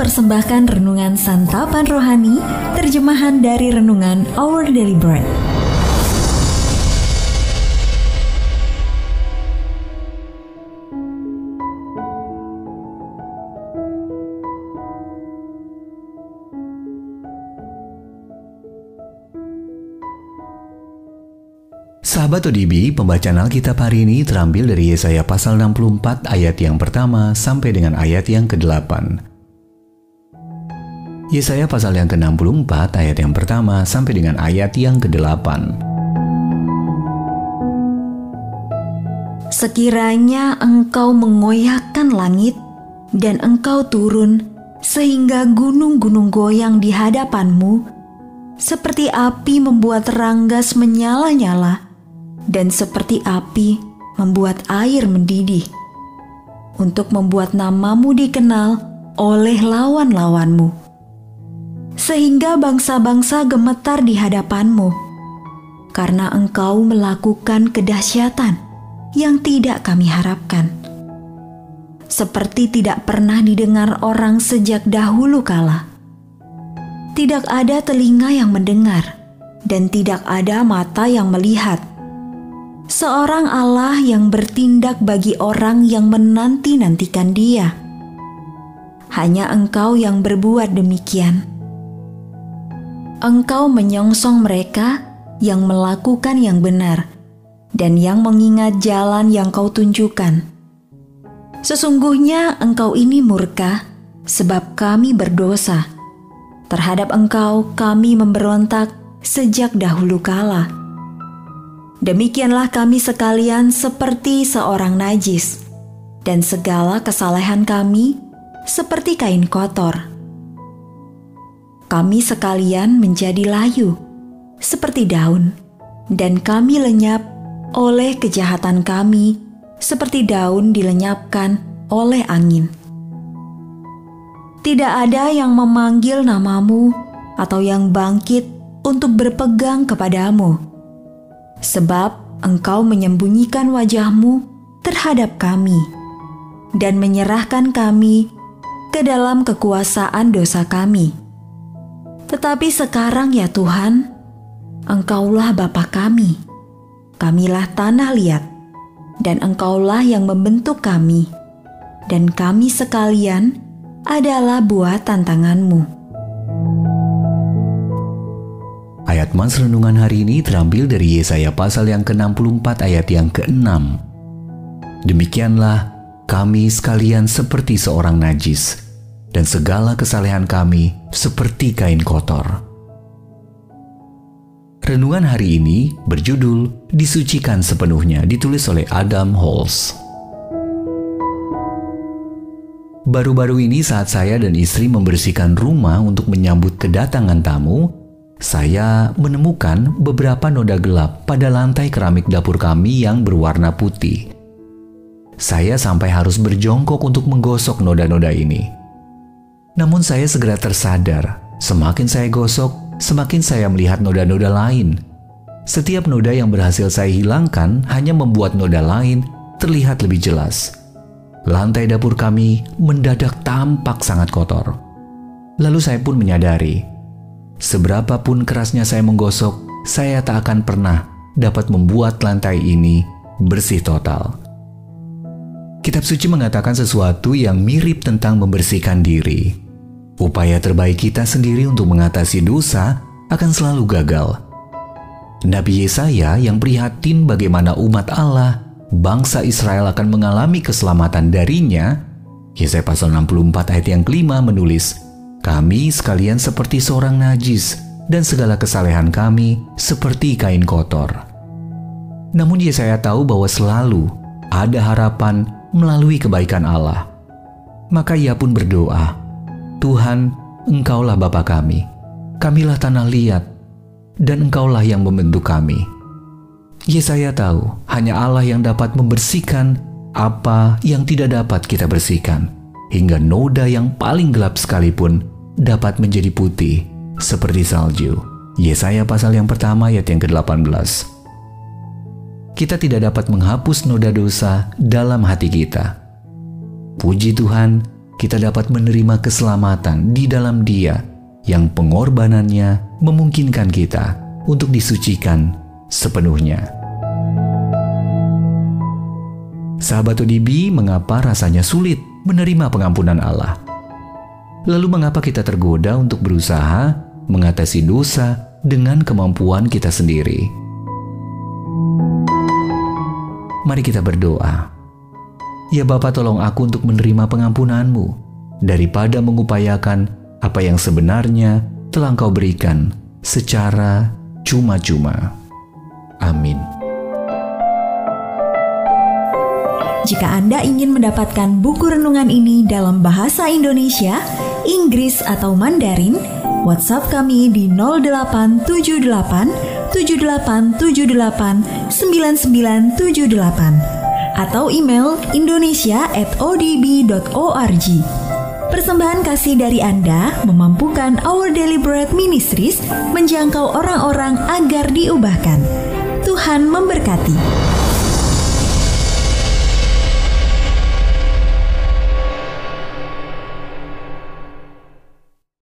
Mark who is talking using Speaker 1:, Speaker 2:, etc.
Speaker 1: mempersembahkan renungan santapan rohani, terjemahan dari renungan Our Daily Bread.
Speaker 2: Sahabat ODB, pembacaan Alkitab hari ini terambil dari Yesaya pasal 64 ayat yang pertama sampai dengan ayat yang ke-8. Yesaya pasal yang ke-64 ayat yang pertama sampai dengan ayat yang ke-8.
Speaker 1: Sekiranya engkau mengoyakkan langit dan engkau turun sehingga gunung-gunung goyang di hadapanmu, seperti api membuat ranggas menyala-nyala, dan seperti api membuat air mendidih, untuk membuat namamu dikenal oleh lawan-lawanmu sehingga bangsa-bangsa gemetar di hadapanmu, karena engkau melakukan kedahsyatan yang tidak kami harapkan. Seperti tidak pernah didengar orang sejak dahulu kala. Tidak ada telinga yang mendengar, dan tidak ada mata yang melihat. Seorang Allah yang bertindak bagi orang yang menanti-nantikan Dia. Hanya Engkau yang berbuat demikian engkau menyongsong mereka yang melakukan yang benar dan yang mengingat jalan yang kau tunjukkan. Sesungguhnya engkau ini murka sebab kami berdosa. Terhadap engkau kami memberontak sejak dahulu kala. Demikianlah kami sekalian seperti seorang najis, dan segala kesalehan kami seperti kain kotor kami sekalian menjadi layu, seperti daun, dan kami lenyap oleh kejahatan kami, seperti daun dilenyapkan oleh angin. Tidak ada yang memanggil namamu atau yang bangkit untuk berpegang kepadamu, sebab engkau menyembunyikan wajahmu terhadap kami dan menyerahkan kami ke dalam kekuasaan dosa kami. Tetapi sekarang ya Tuhan, Engkaulah Bapa kami. Kamilah tanah liat, dan Engkaulah yang membentuk kami. Dan kami sekalian adalah buah tantanganmu.
Speaker 2: Ayat Mas Renungan hari ini terambil dari Yesaya pasal yang ke-64 ayat yang ke-6. Demikianlah kami sekalian seperti seorang najis, dan segala kesalehan kami seperti kain kotor. Renungan hari ini berjudul Disucikan Sepenuhnya ditulis oleh Adam Halls. Baru-baru ini saat saya dan istri membersihkan rumah untuk menyambut kedatangan tamu, saya menemukan beberapa noda gelap pada lantai keramik dapur kami yang berwarna putih. Saya sampai harus berjongkok untuk menggosok noda-noda ini. Namun saya segera tersadar, semakin saya gosok, semakin saya melihat noda-noda lain. Setiap noda yang berhasil saya hilangkan hanya membuat noda lain terlihat lebih jelas. Lantai dapur kami mendadak tampak sangat kotor. Lalu saya pun menyadari, seberapapun kerasnya saya menggosok, saya tak akan pernah dapat membuat lantai ini bersih total. Kitab suci mengatakan sesuatu yang mirip tentang membersihkan diri. Upaya terbaik kita sendiri untuk mengatasi dosa akan selalu gagal. Nabi Yesaya yang prihatin bagaimana umat Allah, bangsa Israel akan mengalami keselamatan darinya, Yesaya pasal 64 ayat yang kelima menulis, Kami sekalian seperti seorang najis, dan segala kesalehan kami seperti kain kotor. Namun Yesaya tahu bahwa selalu ada harapan melalui kebaikan Allah. Maka ia pun berdoa, Tuhan, Engkaulah Bapa kami, kamilah tanah liat, dan Engkaulah yang membentuk kami. Yesaya tahu hanya Allah yang dapat membersihkan apa yang tidak dapat kita bersihkan, hingga noda yang paling gelap sekalipun dapat menjadi putih seperti salju. Yesaya pasal yang pertama ayat yang ke-18. Kita tidak dapat menghapus noda dosa dalam hati kita. Puji Tuhan, kita dapat menerima keselamatan di dalam Dia yang pengorbanannya memungkinkan kita untuk disucikan sepenuhnya. Sahabat ODB, mengapa rasanya sulit menerima pengampunan Allah? Lalu mengapa kita tergoda untuk berusaha mengatasi dosa dengan kemampuan kita sendiri? Mari kita berdoa. Ya Bapa tolong aku untuk menerima pengampunanmu daripada mengupayakan apa yang sebenarnya telah engkau berikan secara cuma-cuma. Amin.
Speaker 1: Jika Anda ingin mendapatkan buku renungan ini dalam bahasa Indonesia, Inggris atau Mandarin, WhatsApp kami di 0878 7878 9978 atau email indonesia@odb.org. Persembahan kasih dari Anda memampukan Our Bread Ministries menjangkau orang-orang agar diubahkan. Tuhan memberkati.